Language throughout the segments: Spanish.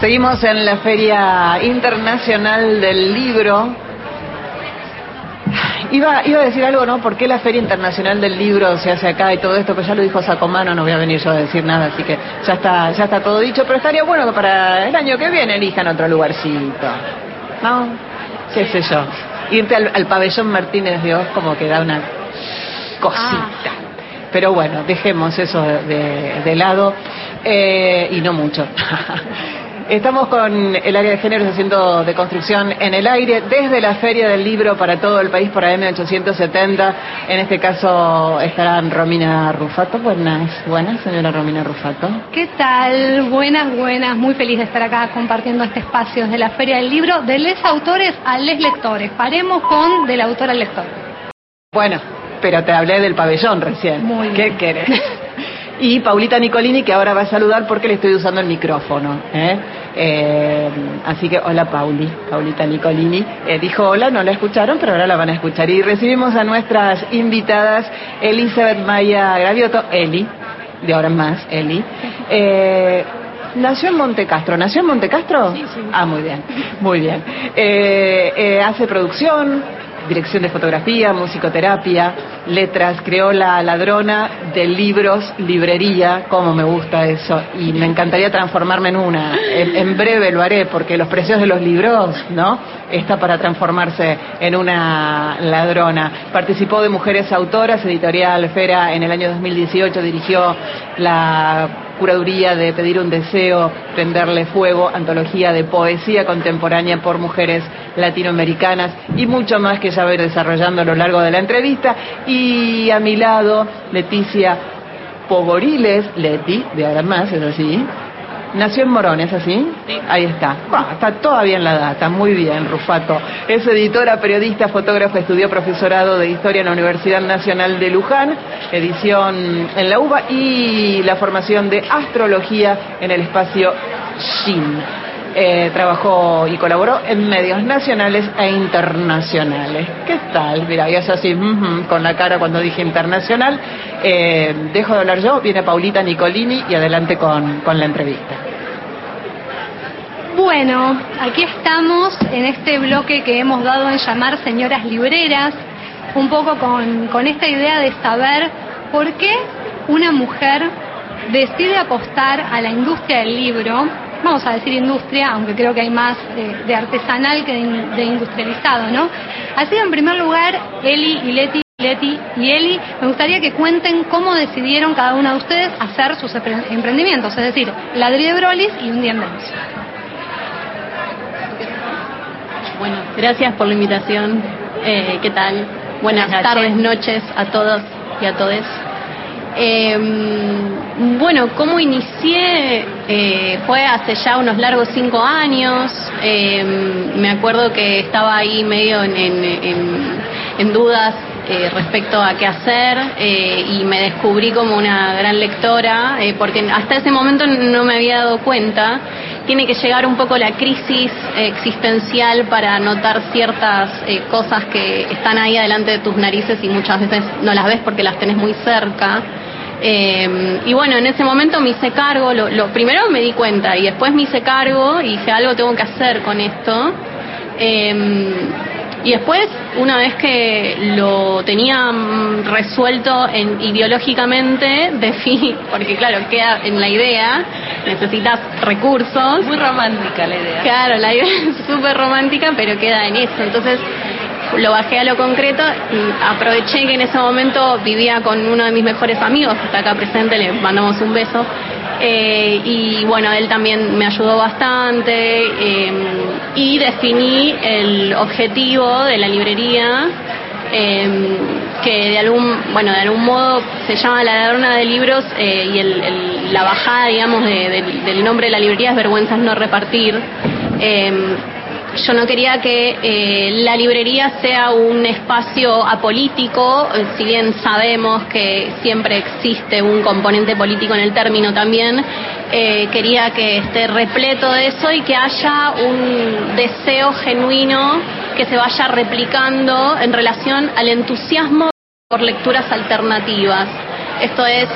Seguimos en la Feria Internacional del Libro. Iba, iba a decir algo, ¿no? ¿Por qué la Feria Internacional del Libro se hace acá y todo esto? Pues ya lo dijo Sacomano, no voy a venir yo a decir nada, así que ya está, ya está todo dicho. Pero estaría bueno que para el año que viene elijan otro lugarcito. ¿No? ¿Qué sé yo? Irte al, al pabellón Martínez de Oz como que da una cosita. Pero bueno, dejemos eso de, de lado eh, y no mucho. Estamos con el área de géneros haciendo de construcción en el aire desde la Feria del Libro para todo el país por AM870. En este caso estarán Romina Rufato. Buenas, buenas, señora Romina Rufato. ¿Qué tal? Buenas, buenas. Muy feliz de estar acá compartiendo este espacio desde la Feria del Libro, de les autores a les lectores. Paremos con del autor al lector. Bueno, pero te hablé del pabellón recién. Muy ¿Qué bien. querés? Y Paulita Nicolini, que ahora va a saludar porque le estoy usando el micrófono. ¿eh? Eh, así que hola Pauli, Paulita Nicolini. Eh, dijo hola, no la escucharon, pero ahora la van a escuchar. Y recibimos a nuestras invitadas, Elizabeth Maya Gravioto, Eli, de ahora en más, Eli. Eh, Nació en Montecastro. ¿Nació en Montecastro? Sí, sí. Ah, muy bien, muy bien. Eh, eh, hace producción, dirección de fotografía, musicoterapia, letras, creó la ladrona de libros, librería, como me gusta eso, y me encantaría transformarme en una. En, en breve lo haré, porque los precios de los libros, ¿no? Está para transformarse en una ladrona. Participó de Mujeres Autoras, editorial Fera, en el año 2018, dirigió la curaduría de Pedir un Deseo, Prenderle Fuego, antología de poesía contemporánea por mujeres latinoamericanas y mucho más que ya voy desarrollando a lo largo de la entrevista. Y a mi lado, Leticia Pogoriles, Leti, de ahora más, es así. Nació en Morón, ¿es así? Ahí está. Bah, está todavía en la data, muy bien, Rufato. Es editora, periodista, fotógrafa, estudió profesorado de Historia en la Universidad Nacional de Luján, edición en la UBA y la formación de Astrología en el espacio SHIN. Eh, trabajó y colaboró en medios nacionales e internacionales. ¿Qué tal? Mira, yo así ujú, con la cara cuando dije internacional. Eh, dejo de hablar yo, viene Paulita Nicolini y adelante con, con la entrevista. Bueno, aquí estamos en este bloque que hemos dado en llamar señoras libreras, un poco con, con esta idea de saber por qué una mujer decide apostar a la industria del libro, vamos a decir industria, aunque creo que hay más de, de artesanal que de, in- de industrializado, ¿no? Así que en primer lugar, Eli y Leti, Leti y Eli, me gustaría que cuenten cómo decidieron cada una de ustedes hacer sus empre- emprendimientos, es decir, Ladrillo de Brolis y Un día en Venus. Bueno, gracias por la invitación. Eh, ¿Qué tal? Buenas, Buenas tardes, noches a todos y a todes. Eh, bueno, cómo inicié Eh, fue hace ya unos largos cinco años. Eh, me acuerdo que estaba ahí medio en, dudas eh, respecto a qué hacer eh, y me descubrí como una gran lectora eh, porque hasta ese momento no me había dado cuenta. Tiene que llegar un poco la crisis existencial para notar ciertas eh, cosas que están ahí adelante de tus narices y muchas veces no las ves porque las tenés muy cerca. Eh, y bueno, en ese momento me hice cargo, lo, lo- primero me di cuenta y después me hice cargo y dije algo tengo que hacer con esto. Eh, y después, una vez que lo tenía mm, resuelto en, ideológicamente, definí, porque claro, queda en la idea, necesitas recursos. Muy romántica la idea. Claro, la idea es súper romántica, pero queda en eso. Entonces lo bajé a lo concreto, aproveché que en ese momento vivía con uno de mis mejores amigos, que está acá presente, le mandamos un beso. Eh, y bueno, él también me ayudó bastante eh, y definí el objetivo de la librería. eh, que de algún bueno de algún modo se llama la ladrona de libros eh, y el- el- la bajada digamos de- del- nombre de la librería es vergüenzas no repartir yo no quería que eh, la librería sea un espacio apolítico, eh, si bien sabemos que siempre existe un componente político en el término también, eh, quería que esté repleto de eso y que haya un deseo genuino que se vaya replicando en relación al entusiasmo por lecturas alternativas. Esto es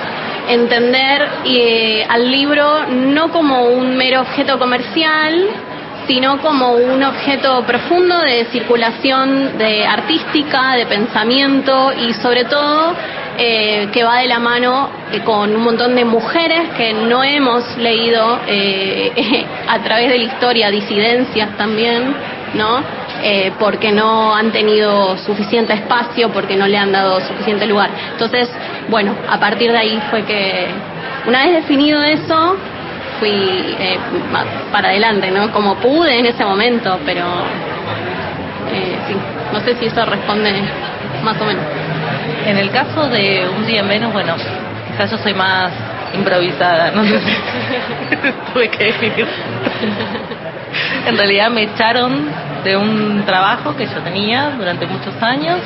entender eh, al libro no como un mero objeto comercial, sino como un objeto profundo de circulación de artística, de pensamiento y sobre todo eh, que va de la mano eh, con un montón de mujeres que no hemos leído eh, a través de la historia, disidencias también, ¿no? porque no han tenido suficiente espacio, porque no le han dado suficiente lugar. Entonces, bueno, a partir de ahí fue que, una vez definido eso, fui eh, para adelante, ¿no? Como pude en ese momento, pero eh, sí, no sé si eso responde más o menos. En el caso de Un día en Venus, bueno, quizás yo soy más improvisada, no sé tuve que definir. en realidad me echaron de un trabajo que yo tenía durante muchos años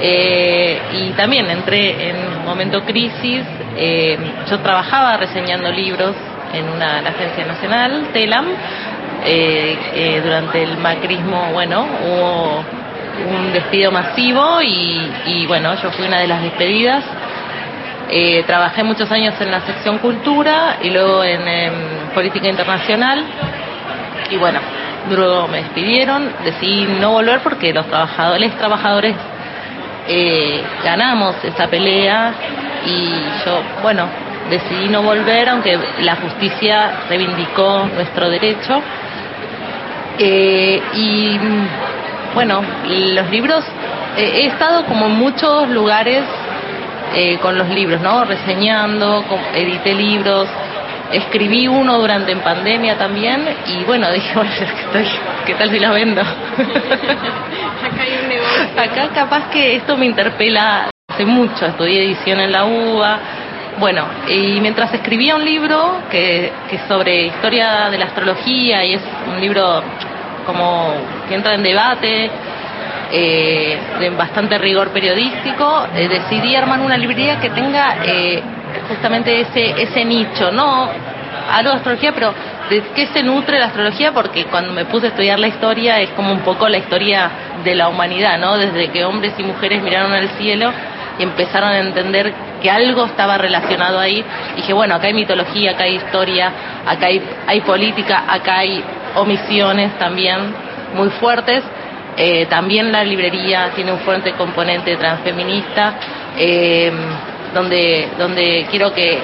eh, y también entré en un momento crisis. Eh, yo trabajaba reseñando libros en una agencia nacional, TELAM. Eh, eh, durante el macrismo, bueno, hubo un despido masivo y, bueno, yo fui una de las despedidas. Eh, trabajé muchos años en la sección cultura y luego en, política internacional y bueno, luego me despidieron, decidí no volver porque los trabajadores, trabajadores ganamos esa pelea y yo, bueno, decidí no volver, aunque la justicia reivindicó nuestro derecho. Eh, y bueno, los libros, eh, he estado como en muchos lugares eh, con los libros, ¿no? Reseñando, edité libros, escribí uno durante en pandemia también y bueno, dije, bueno, ¿qué tal si los vendo? Acá hay un negocio. Acá capaz que esto me interpela hace mucho, estudié edición en la UBA, bueno, y mientras escribía un libro que, que sobre historia de la astrología y es un libro como que entra en debate, eh, de bastante rigor periodístico, eh, decidí armar una librería que tenga eh, justamente ese, ese nicho, no algo de astrología, pero de qué se nutre la astrología, porque cuando me puse a estudiar la historia es como un poco la historia de la humanidad, ¿no? Desde que hombres y mujeres miraron al cielo y empezaron a entender que algo estaba relacionado ahí. dije, bueno, acá hay mitología, acá hay historia, acá hay, hay política, acá hay omisiones también muy fuertes. Eh, también la librería tiene un fuerte componente transfeminista, eh, donde, donde quiero que,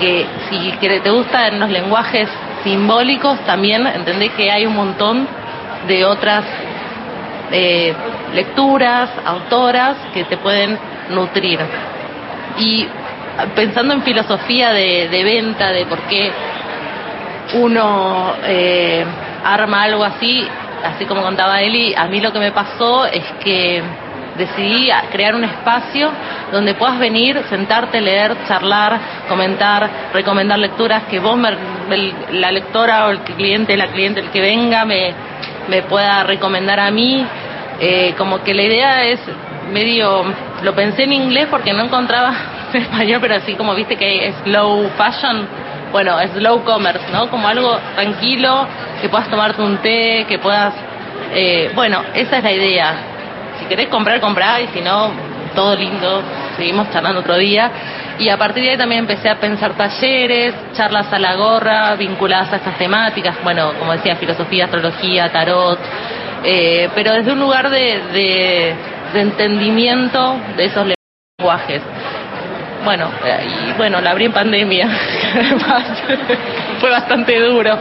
que si te gustan los lenguajes simbólicos, también entendés que hay un montón de otras eh, lecturas, autoras que te pueden nutrir. Y pensando en filosofía de, venta, de por qué uno eh, arma algo así, así como contaba Eli, a mí lo que me pasó es que decidí crear un espacio donde puedas venir, sentarte, leer, charlar, comentar, recomendar lecturas, que vos, la lectora o el cliente, la cliente, el que venga, me, me pueda recomendar a mí. Eh, como que la idea es medio, lo pensé en inglés porque no encontraba en español, pero así como viste que es slow fashion, bueno, slow commerce, ¿no? Como algo tranquilo, que puedas tomarte un té, que puedas, eh, bueno, esa es la idea. Si querés comprar, comprar, y si no, todo lindo, seguimos charlando otro día. Y a partir de ahí también empecé a pensar talleres, charlas a la gorra, vinculadas a estas temáticas, bueno, como decía, filosofía, astrología, tarot, eh, pero desde un lugar de de entendimiento de esos lenguajes. Bueno, y bueno, la abrí en pandemia, fue bastante duro.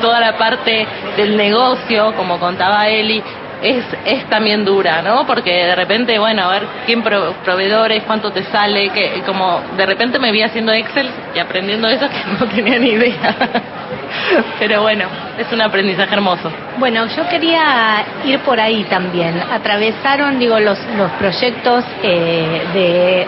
Toda la parte del negocio, como contaba Eli, es, es también dura, ¿no? Porque de repente, bueno, a ver quién proveedores, cuánto te sale, que como de repente me vi haciendo Excel y aprendiendo eso que no tenía ni idea. Pero bueno, es un aprendizaje hermoso. Bueno, yo quería ir por ahí también. Atravesaron, digo, los, los proyectos eh, de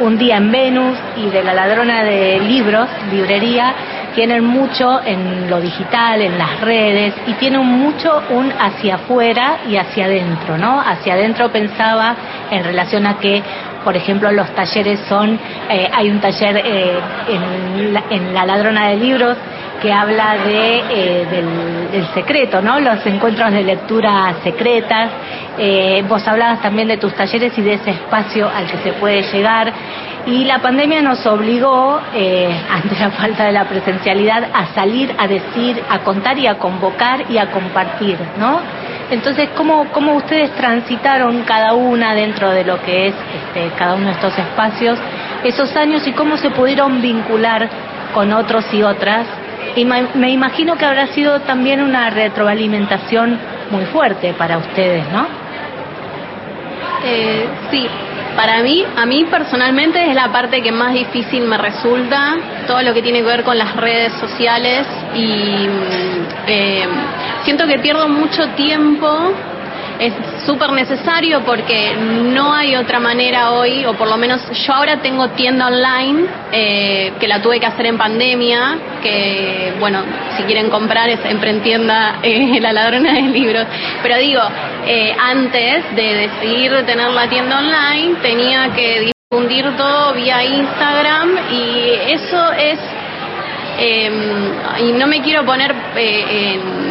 Un día en Venus y de la ladrona de libros, librería, tienen mucho en lo digital, en las redes, y tienen mucho un hacia afuera y hacia adentro, ¿no? Hacia adentro pensaba en relación a que por ejemplo, los talleres son, eh, hay un taller eh, en, en, La Ladrona de Libros que habla de, eh, del, secreto, ¿no? Los encuentros de lectura secretas. Eh, vos hablabas también de tus talleres y de ese espacio al que se puede llegar. Y la pandemia nos obligó, eh, ante la falta de la presencialidad, a salir a decir, a contar y a convocar y a compartir, ¿no? Entonces, ¿cómo, cómo ustedes transitaron cada una dentro de lo que es este, cada uno de estos espacios esos años y cómo se pudieron vincular con otros y otras? Y me imagino que habrá sido también una retroalimentación muy fuerte para ustedes, ¿no? Eh, sí, para mí, a mí personalmente es la parte que más difícil me resulta, todo lo que tiene que ver con las redes sociales y mm, eh, siento que pierdo mucho tiempo es súper necesario porque no hay otra manera hoy, o por lo menos yo ahora tengo tienda online, eh, que la tuve que hacer en pandemia, que bueno, si quieren comprar es Emprentienda eh, La Ladrona de Libros, pero digo, eh, antes de decidir tener la tienda online tenía que difundir todo vía Instagram y eso es... y no me quiero poner en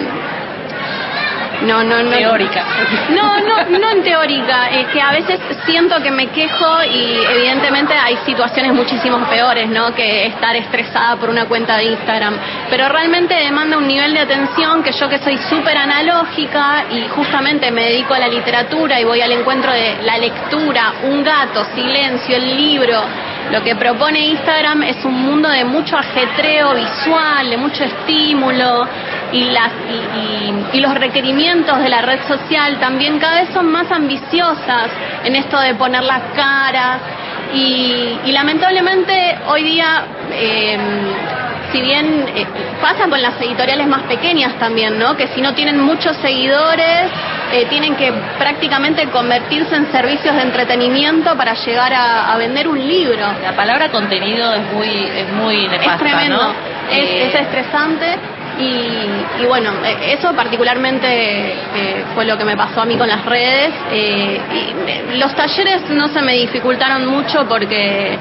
no, no, no. Teórica. No, no, no en teórica. Es que a veces siento que me quejo y evidentemente hay situaciones muchísimo peores, ¿no? Que estar estresada por una cuenta de Instagram. Pero realmente demanda un nivel de atención que yo que soy súper analógica y justamente me dedico a la literatura y voy al encuentro de la lectura, un gato, silencio, el libro. Lo que propone Instagram es un mundo de mucho ajetreo visual, de mucho estímulo y, las, y, los requerimientos de la red social también cada vez son más ambiciosas en esto de poner las caras y, lamentablemente hoy día eh, si bien eh, pasa con las editoriales más pequeñas también, ¿no? Que si no tienen muchos seguidores, eh, tienen que prácticamente convertirse en servicios de entretenimiento para llegar a, vender un libro. La palabra contenido es muy, es muy nefasta, Es tremendo, es, estresante y, bueno, eh, eso particularmente eh, fue lo que me pasó a mí con las redes. Eh, y los talleres no se me dificultaron mucho porque,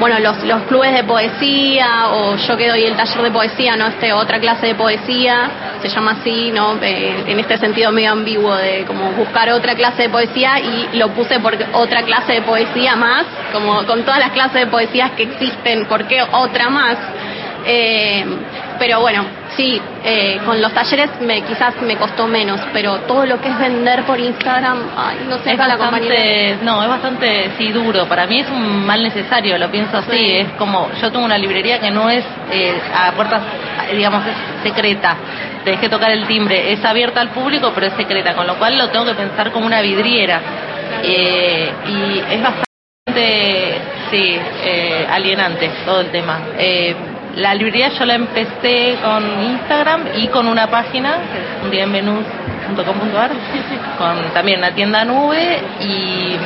bueno, los, los clubes de poesía o yo que doy el taller de poesía, no este otra clase de poesía, se llama así, ¿no? en este sentido medio ambiguo de como buscar otra clase de poesía y lo puse porque otra clase de poesía más, como con todas las clases de poesías que existen, ¿por qué otra más? Eh, pero bueno, sí, eh, con los talleres me, quizás me costó menos, pero todo lo que es vender por Instagram, ay, no sé, es bastante, no, es bastante, sí, duro. Para mí es un mal necesario, lo pienso así. Es como, yo tengo una librería que no es eh, a puertas, digamos, es secreta. Tenés que tocar el timbre, es abierta al público, pero es secreta, con lo cual lo tengo que pensar como una vidriera. Eh, y es bastante, sí, alienante todo el tema. La librería yo la empecé con Instagram y con una página, que es un día en con también una tienda nube y,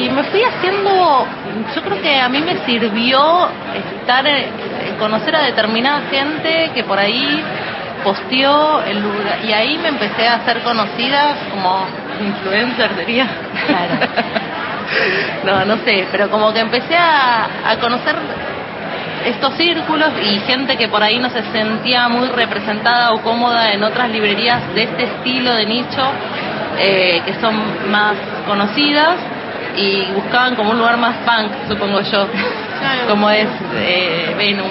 y me fui haciendo, yo creo que a mí me sirvió estar, eh, conocer a determinada gente que por ahí posteó el lugar y ahí me empecé a hacer conocida como influencer sería. Claro. no, no sé, pero como que empecé a, a conocer estos círculos y gente que por ahí no se sentía muy representada o cómoda en otras librerías de este estilo de nicho eh, que son más conocidas y buscaban como un lugar más punk, supongo yo, como es eh, Venus.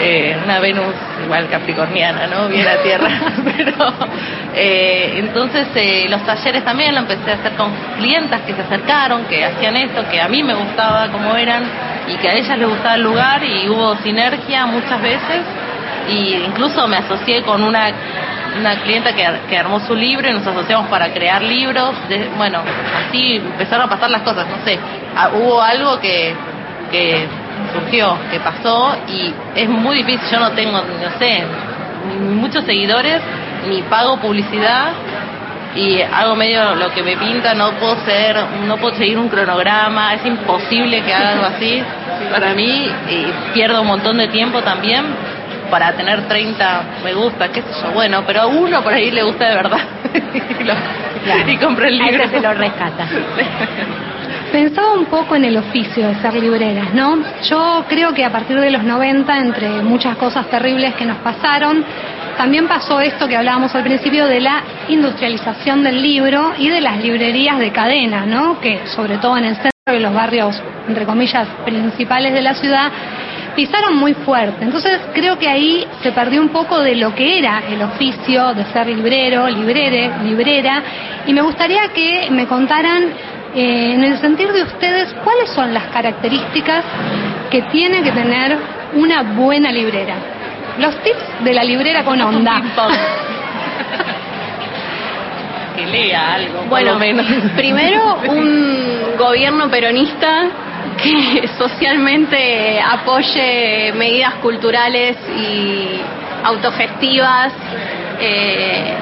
Eh, una Venus igual capricorniana, ¿no? Bien a tierra, pero entonces los talleres también lo empecé a hacer con clientas que se acercaron, que hacían esto, que a mí me gustaba como eran y que a ellas les gustaba el lugar y hubo sinergia muchas veces. Y incluso me asocié con una una clienta que, que armó su libro y nos asociamos para crear libros. Bueno así empezaron a pasar las cosas no sé. Ah, hubo algo que que surgió que pasó y es muy difícil yo no tengo no sé muchos seguidores ni pago publicidad y hago medio lo que me pinta, no puedo ser, no puedo seguir un cronograma, es imposible que haga algo así para mí y pierdo un montón de tiempo también para tener 30 me gusta, qué sé yo, bueno, pero a uno por ahí le gusta de verdad y, compra el libro. se lo rescata. Pensaba un poco en el oficio de ser libreras, ¿no? Yo creo que a partir de los 90, entre muchas cosas terribles que nos pasaron, también pasó esto que hablábamos al principio de la industrialización del libro y de las librerías de cadena, ¿no? Que sobre todo en el centro en los barrios, entre comillas, principales de la ciudad, pisaron muy fuerte. Entonces creo que ahí se perdió un poco de lo que era el oficio de ser librero, librere, librera, y me gustaría que me contaran, eh, en el sentido de ustedes, cuáles son las características que tiene que tener una buena librera. Los tips de la librera con onda. que lea algo, bueno, menos. Primero, un gobierno peronista que socialmente apoye medidas culturales y autogestivas. Eh,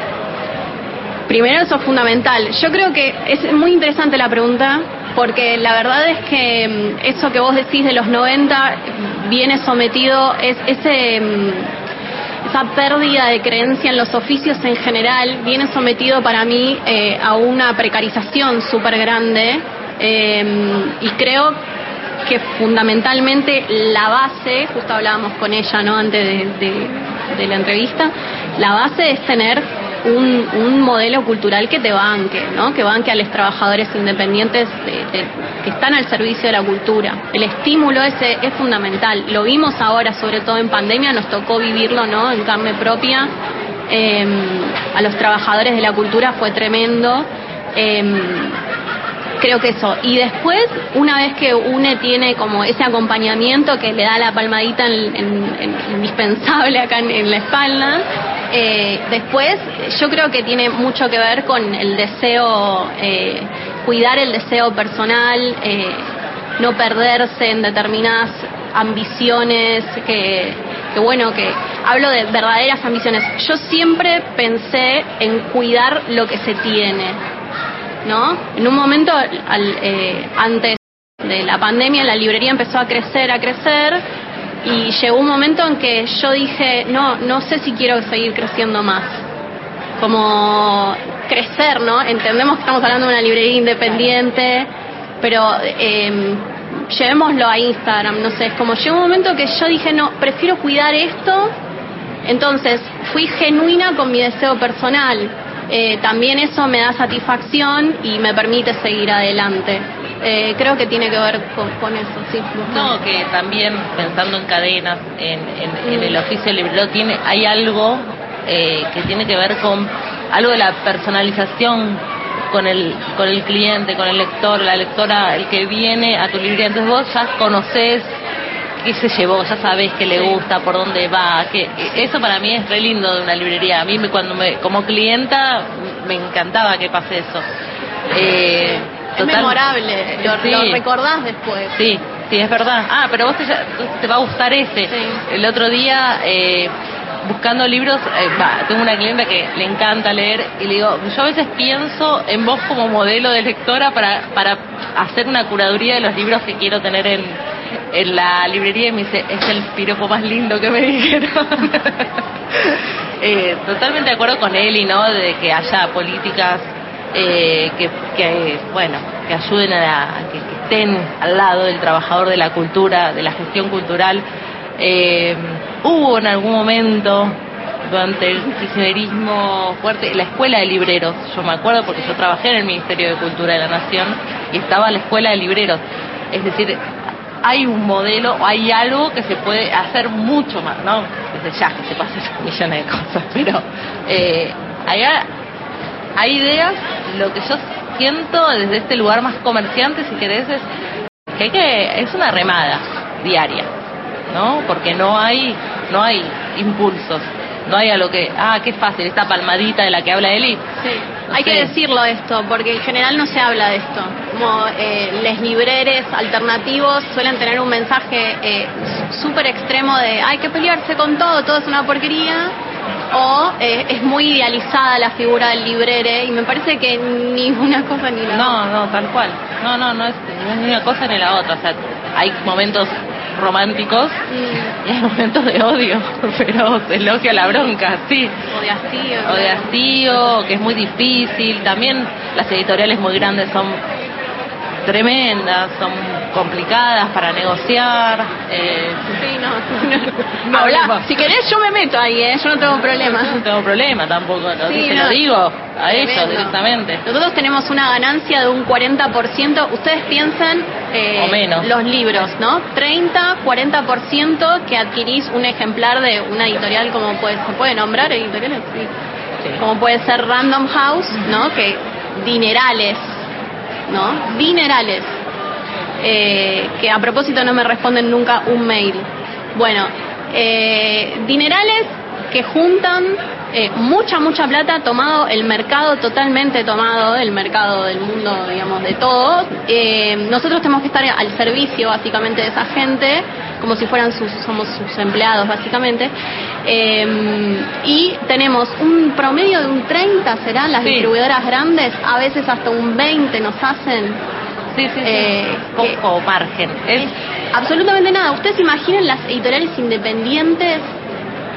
primero eso es fundamental. Yo creo que es muy interesante la pregunta porque la verdad es que mm, eso que vos decís de los 90 viene sometido, es ese mm, esa pérdida de creencia en los oficios en general viene sometido para mí eh, a una precarización súper grande eh, y creo que fundamentalmente la base, justo hablábamos con ella ¿no? antes de, la entrevista, la base es tener un, modelo cultural que te banque, ¿no? que banque a los trabajadores independientes que están al servicio de la cultura. El estímulo ese es fundamental. Lo vimos ahora, sobre todo en pandemia, nos tocó vivirlo ¿no? en carne propia. Em, a los trabajadores de la cultura fue tremendo. Em, creo que eso. Y después, una vez que UNE tiene como ese acompañamiento que le da la palmadita indispensable acá en, la espalda, eh, después yo creo que tiene mucho que ver con el deseo, eh, cuidar el deseo personal, eh, no perderse en determinadas ambiciones que, que bueno, que hablo de verdaderas ambiciones. Yo siempre pensé en cuidar lo que se tiene ¿no? En un momento, eh, antes de la pandemia, la librería empezó a crecer, a crecer, y llegó un momento en que yo dije, no, no sé si quiero seguir creciendo más. Como crecer, ¿no? Entendemos que estamos hablando de una librería independiente, pero eh, llevémoslo a Instagram, no sé, es como llegó un momento que yo dije, no, prefiero cuidar esto. Entonces, fui genuina con mi deseo personal eh, también eso me da satisfacción y me permite seguir adelante. Eh, creo que tiene que ver con, eso, sí. No, que también pensando en cadenas, en, el oficio librero, tiene, hay algo eh, que tiene que ver con algo de la personalización con el, con el cliente, con el lector, la lectora, el que viene a tu librería. Entonces vos ya conoces qué se llevó, ya sabes qué le gusta, por dónde va, que eso para mí es re lindo de una librería. A mí me, cuando me, como clienta me encantaba que pase eso. Eh, es memorable, lo, recordás después. Sí, sí, es verdad. Ah, pero vos te, va a gustar ese. El otro día, eh, buscando libros, eh, tengo una clienta que le encanta leer y le digo, yo a veces pienso en vos como modelo de lectora para, para hacer una curaduría de los libros que quiero tener en, en la librería y me dice, es el piropo más lindo que me dijeron. eh, totalmente de acuerdo con él y ¿no? De que haya políticas eh, que, que, bueno, que ayuden a, que, estén al lado del trabajador de la cultura, de la gestión cultural. Eh, hubo en algún momento durante el kirchnerismo fuerte, la escuela de libreros, yo me acuerdo porque yo trabajé en el Ministerio de Cultura de la Nación y estaba la escuela de libreros, es decir, hay un modelo, hay algo que se puede hacer mucho más, ¿no? Desde ya que se pasen millones de cosas, pero eh, hay, hay ideas, lo que yo siento desde este lugar más comerciante, si querés, es que, hay que es una remada diaria, ¿no? Porque no hay, no hay impulsos, no hay a lo que, ah, qué fácil, esta palmadita de la que habla Eli. Sí. Hay que decirlo esto, porque en general no se habla de esto. Como eh, les libreres alternativos suelen tener un mensaje eh, súper extremo de hay que pelearse con todo, todo es una porquería. O eh, es muy idealizada la figura del librere y me parece que ni una cosa ni la otra. No, no, tal cual. No, no, no es ni una cosa ni la otra. O sea, hay momentos románticos y hay momentos de odio, pero elogio a la bronca, sí. O de hastío. O de hastío, que es muy difícil. También las editoriales muy grandes son tremendas, son complicadas para negociar. Eh, sí, no, no, si querés yo me meto ahí, ¿eh? yo no tengo problema. no tengo problema tampoco. Sí, lo digo a ellos directamente. Nosotros tenemos una ganancia de un 40%, ustedes piensan eh, o menos. los libros, ¿no? 30, 40% que adquirís un ejemplar de una editorial como puede, se puede nombrar editoriales, sí. Como puede ser Random House, ¿no? Que dinerales, ¿no? Dinerales eh, que a propósito no me responden nunca un mail. Bueno, eh, dinerales que juntan eh, mucha, mucha plata, tomado el mercado totalmente tomado, el mercado del mundo, digamos, de todos. nosotros tenemos que estar al servicio, básicamente, de esa gente, como si fueran sus, somos sus empleados, básicamente. y tenemos un promedio de un 30, serán las distribuidoras grandes, a veces hasta un 20 nos hacen Sí, sí, eh, Poco margen. Es, absolutamente nada. Ustedes imaginen las editoriales independientes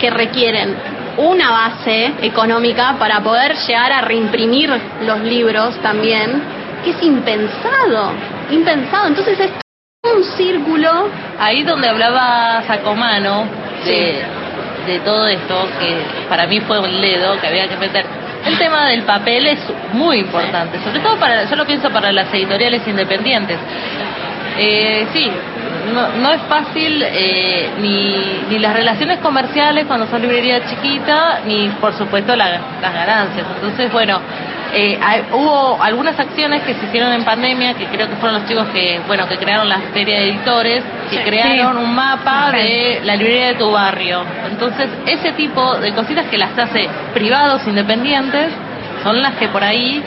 que requieren una base económica para poder llegar a reimprimir los libros también, que es impensado, impensado. Entonces es un círculo. Ahí donde hablaba Sacomano de, de todo esto, que para mí fue un ledo que había que meter el tema del papel es muy importante, sobre todo para, yo lo pienso para las editoriales independientes. Eh, sí, no, no, es fácil eh, ni, ni las relaciones comerciales cuando son librería chiquita, ni por supuesto las ganancias. Entonces, bueno, eh, hubo algunas acciones que se hicieron en pandemia, que creo que fueron los chicos que, bueno, que crearon la serie de editores, que crearon un mapa de la librería de tu barrio. Entonces, ese tipo de cositas que las hace privados independientes son las que por ahí,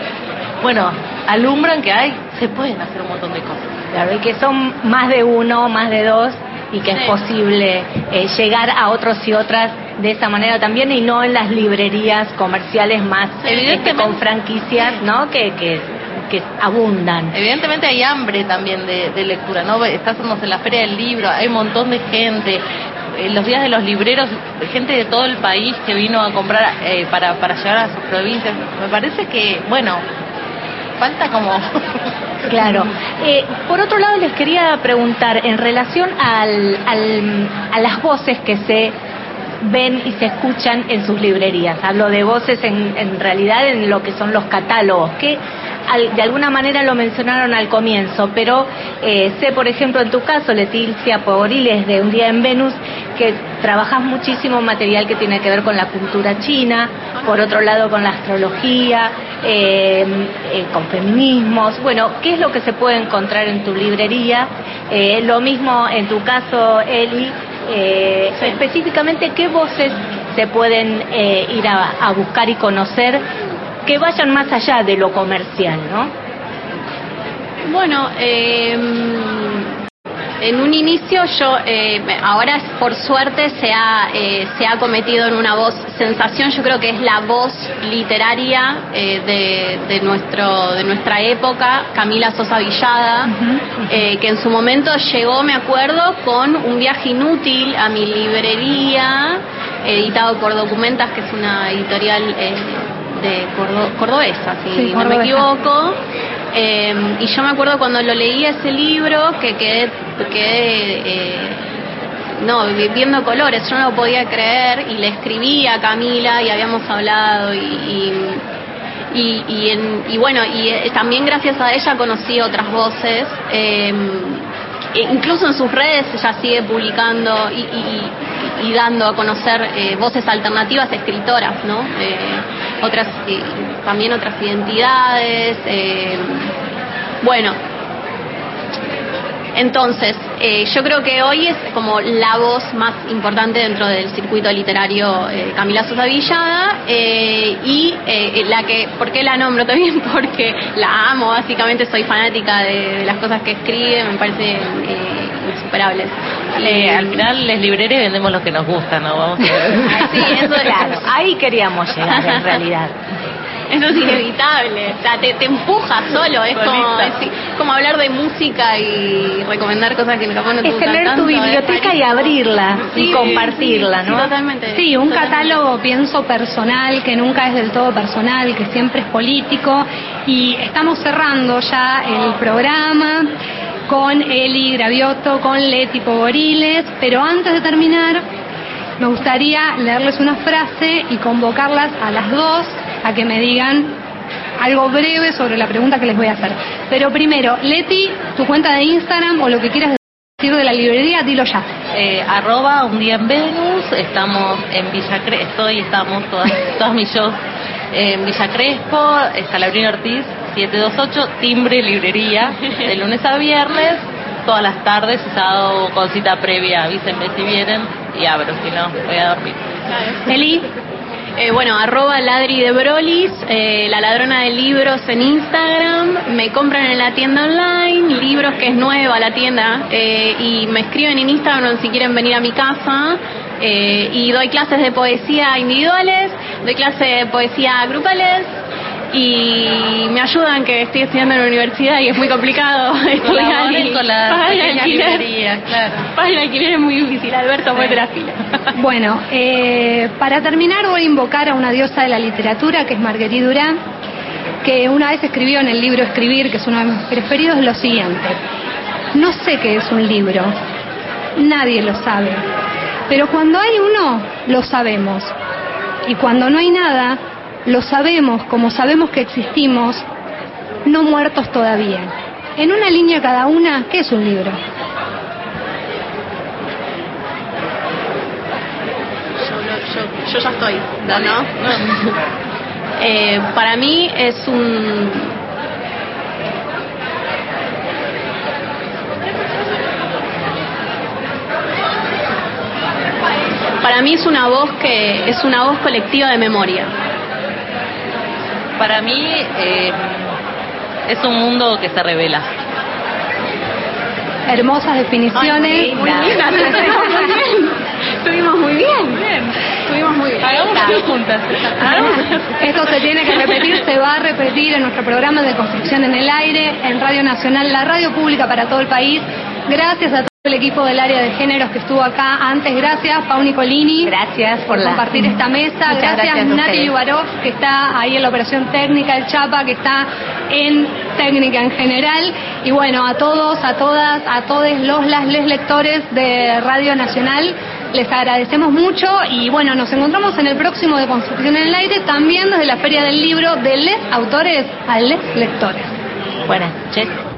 bueno, alumbran que hay, se pueden hacer un montón de cosas. Claro, y que son más de uno, más de dos, y que es posible eh, llegar a otros y otras de esa manera también y no en las librerías comerciales más este, con franquicias, ¿no? Que, que, que abundan. Evidentemente hay hambre también de, lectura, ¿no? Estamos en la feria del libro, hay un montón de gente, en los días de los libreros, gente de todo el país que vino a comprar eh, para, para llegar a sus provincias. Me parece que, bueno, falta como... claro. Eh, por otro lado, les quería preguntar, en relación al, al, a las voces que se ven y se escuchan en sus librerías. Hablo de voces en, en realidad en lo que son los catálogos, que de alguna manera lo mencionaron al comienzo, pero eh, sé, por ejemplo, en tu caso, Leticia Pogoriles, de Un Día en Venus, que trabajas muchísimo material que tiene que ver con la cultura china, por otro lado con la astrología, eh, eh, con feminismos. Bueno, ¿qué es lo que se puede encontrar en tu librería? lo mismo en tu caso, Eli, eh, específicamente qué voces se pueden eh, ir a, buscar y conocer que vayan más allá de lo comercial, ¿no? Bueno, eh, en un inicio yo, eh, ahora por suerte se ha, eh, se ha cometido en una voz sensación, yo creo que es la voz literaria eh, de, nuestro, de nuestra época, Camila Sosa Villada, que en su momento llegó, me acuerdo, con un viaje inútil a mi librería, editado por Documentas, que es una editorial de cordobesa, si no me equivoco. Em, y yo me acuerdo cuando lo leí ese libro que quedé, quedé eh, no, viendo colores, yo no lo podía creer y le escribí a Camila y habíamos hablado y, y, y, bueno, y eh, también gracias a ella conocí otras voces. Em, e incluso en sus redes ella sigue publicando y, dando a conocer eh, voces alternativas escritoras, ¿no? otras también otras identidades. Eh, bueno, entonces, eh, yo creo que hoy es como la voz más importante dentro del circuito literario eh, Camila Sosa Villada y la que, ¿por qué la nombro también? Porque la amo, básicamente soy fanática de, las cosas que escribe, me parece insuperables. al final, les libreros vendemos lo que nos gusta, ¿no? Vamos sí, eso claro, ahí queríamos llegar en realidad. Eso es inevitable. O sea, te, te empuja solo. Es como, como hablar de música y recomendar cosas que capaz no te Es tener tu biblioteca y abrirla y compartirla, ¿no? Sí, totalmente. Sí, un catálogo, pienso, personal, que nunca es del todo personal, que siempre es político. Y estamos cerrando ya el programa. con Eli Gravioto, con Leti Pogoriles, pero antes de terminar me gustaría leerles una frase y convocarlas a las dos a que me digan algo breve sobre la pregunta que les voy a hacer. Pero primero, Leti, tu cuenta de Instagram o lo que quieras decir de la librería, dilo ya. Eh, arroba un día en Venus, estamos en Villa Crespo, estoy, estamos todas, todas mis shows en Villa Crespo, Escalabrino Ortiz, 728, timbre librería, de lunes a viernes, todas las tardes, sábado con cita previa, avísenme si vienen y abro, si no, voy a dormir. Eli. Eh, bueno, arroba ladri de Brolis, eh, la ladrona de libros en Instagram, me compran en la tienda online, libros que es nueva la tienda, eh, y me escriben en Instagram si quieren venir a mi casa, eh, y doy clases de poesía individuales, doy clases de poesía grupales, y me ayudan que estoy estudiando en la universidad y es muy complicado estudiar y con la pagar el alquiler. librería, claro. Pagar el alquiler es muy difícil, Alberto, la fila. Bueno, eh, para terminar voy a invocar a una diosa de la literatura que es Marguerite Durán, que una vez escribió en el libro Escribir, que es uno de mis preferidos, lo siguiente. No sé qué es un libro, nadie lo sabe, pero cuando hay uno, lo sabemos. Y cuando no hay nada, lo sabemos como sabemos que existimos, no muertos todavía. En una línea cada una, ¿qué es un libro? Yo, yo- yo ya estoy, ¿no? Eh, para mí es un... Para mí es una voz que es una voz colectiva de memoria. Para mí eh, es un mundo que se revela. Hermosas definiciones. Muy linda, estuvimos muy bien. Estuvimos muy bien. Estuvimos muy bien. Hagamos juntas. Esto se tiene que repetir, se va a repetir en nuestro programa de construcción en el aire, en Radio Nacional, la radio pública para todo el país. Gracias a todo el equipo del área de géneros que estuvo acá antes. Gracias, Pau Nicolini. Gracias por compartir esta mesa. Gracias, gracias Nati. Yubarov, que está ahí en la operación técnica, el Chapa, que está en técnica en general. Y bueno, a todos, a todas, a todos los, las, les lectores de Radio Nacional. Les agradecemos mucho y bueno, nos encontramos en el próximo de Construcción en el Aire, también desde la Feria del Libro de les autores a les lectores. Buenas noches.